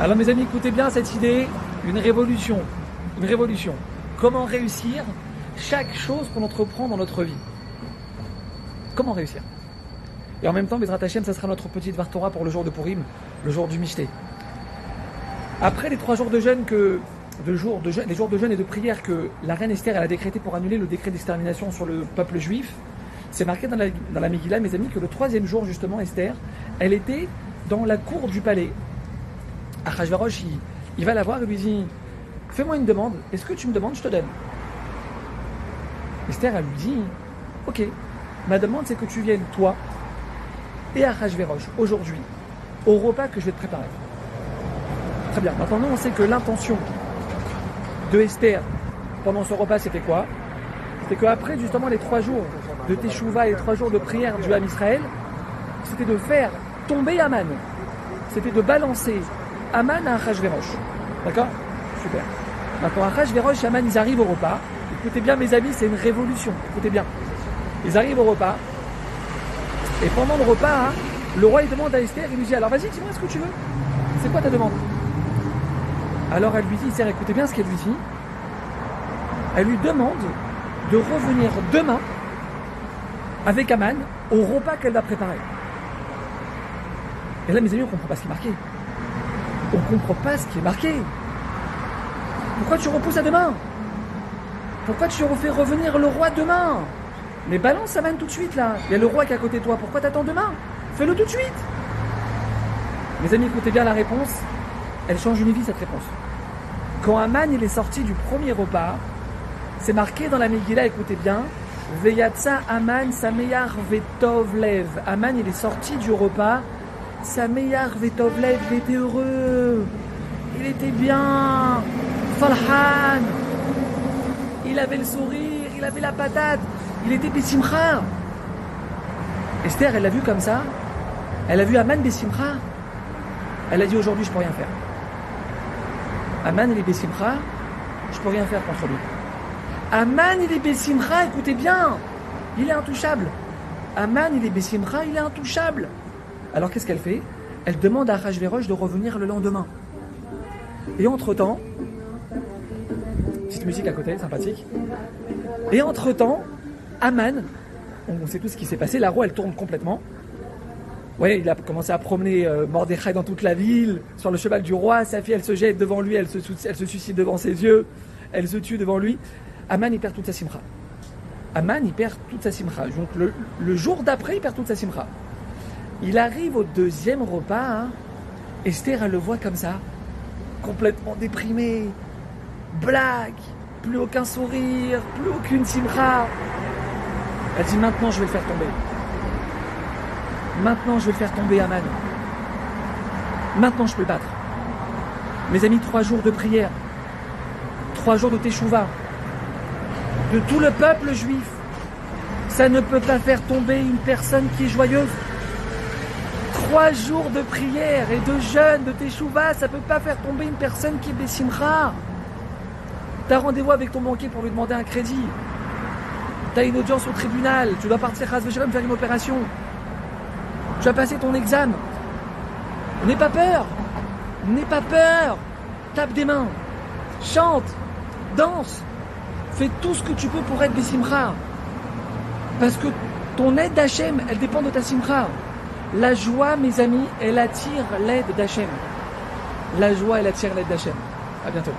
Alors mes amis, écoutez bien cette idée, une révolution. Une révolution. Comment réussir chaque chose qu'on entreprend dans notre vie? Comment réussir? Et en même temps, Bezrat Hashem, ça sera notre petite Vartora pour le jour de Purim, le jour du Mishté. Après les trois jours de jeûne que de jours de jeûne, les jours de jeûne et de prière que la reine Esther a décrété pour annuler le décret d'extermination sur le peuple juif, c'est marqué dans la, dans mes amis, que le troisième jour, justement, Esther, elle était dans la cour du palais. Achashverosh, il, va la voir et lui dit Fais-moi une demande, est-ce que tu me demandes, je te donne. Esther, elle lui dit Ok, ma demande, c'est que tu viennes, toi et Achashverosh, aujourd'hui, au repas que je vais te préparer. Très bien, maintenant, on sait que l'intention de Esther pendant ce repas, c'était quoi? C'est qu'après, justement, les trois jours de Teshuvah et les trois jours de prière du Ham Israël, c'était de faire tomber Aman. C'était de balancer Aman à Achashverosh. D'accord? Super. Maintenant, Achashverosh et Aman, ils arrivent au repas. Écoutez bien, mes amis, c'est une révolution. Écoutez bien. Ils arrivent au repas. Et pendant le repas, hein, le roi, il demande à Esther, il lui dit, alors vas-y, dis-moi ce que tu veux. C'est quoi ta demande? Alors elle lui dit, Esther, écoutez bien ce qu'elle lui dit. Elle lui demande de revenir demain avec Aman au repas qu'elle va préparer. Et là, mes amis, on ne comprend pas ce qui est. On ne comprend pas ce qui est marqué. Pourquoi tu repousses à demain? Pourquoi tu refais revenir le roi demain? Mais balance Aman tout de suite là. Il y a le roi qui est à côté de toi. Pourquoi t'attends demain? Fais-le tout de suite. Mes amis, écoutez bien la réponse. Elle change une vie cette réponse. Quand Aman il est sorti du premier repas, c'est marqué dans la Megillah, écoutez bien, Veyatsa Aman Sameyar Vetovlev. Aman, il est sorti du repas. Sameyar Vetovlev, il était heureux. Il était bien. Falhan. Il avait le sourire, il avait la patate. Il était Bessimcha. Esther, elle l'a vu comme ça. Elle a vu Aman Bessimcha. Elle a dit aujourd'hui, je peux rien faire. Aman, il est Bessimcha. Je peux rien faire contre lui. Aman, il est Bessimcha, écoutez bien, il est intouchable. Aman, il est Bessimcha, il est intouchable. Alors qu'est-ce qu'elle fait? Elle demande à Rajverosh de revenir le lendemain. Et entre-temps, petite musique à côté, sympathique. Et entre-temps, Aman, on sait tout ce qui s'est passé, la roue elle tourne complètement. Ouais, il a commencé à promener euh, Mordechai dans toute la ville, sur le cheval du roi, sa fille elle se jette devant lui, elle se, elle suicide devant ses yeux, elle se tue devant lui. Aman, il perd toute sa simcha. Aman, il perd toute sa simcha. Donc le, le jour d'après, il perd toute sa simcha. Il arrive au deuxième repas. hein. Esther, elle le voit comme ça, complètement déprimé, blague, plus aucun sourire, plus aucune simcha. Elle dit maintenant, je vais le faire tomber. Maintenant, je vais le faire tomber, Aman. Maintenant, je peux le battre. Mes amis, trois jours de prière, trois jours de teshuva, de tout le peuple juif. Ça ne peut pas faire tomber une personne qui est joyeuse. Trois jours de prière et de jeûne, de teshuva, ça peut pas faire tomber une personne qui est. T'as rendez-vous avec ton banquier pour lui demander un crédit. T'as une audience au tribunal. Tu dois partir à faire une opération. Tu as passé ton examen. N'aie pas peur. N'aie pas peur. Tape des mains. Chante. Danse. Fais tout ce que tu peux pour être Bessimra. Parce que ton aide d'Hachem, elle dépend de ta Simra. La joie, mes amis, elle attire l'aide d'Hachem. La joie, elle attire l'aide d'Hachem. À bientôt.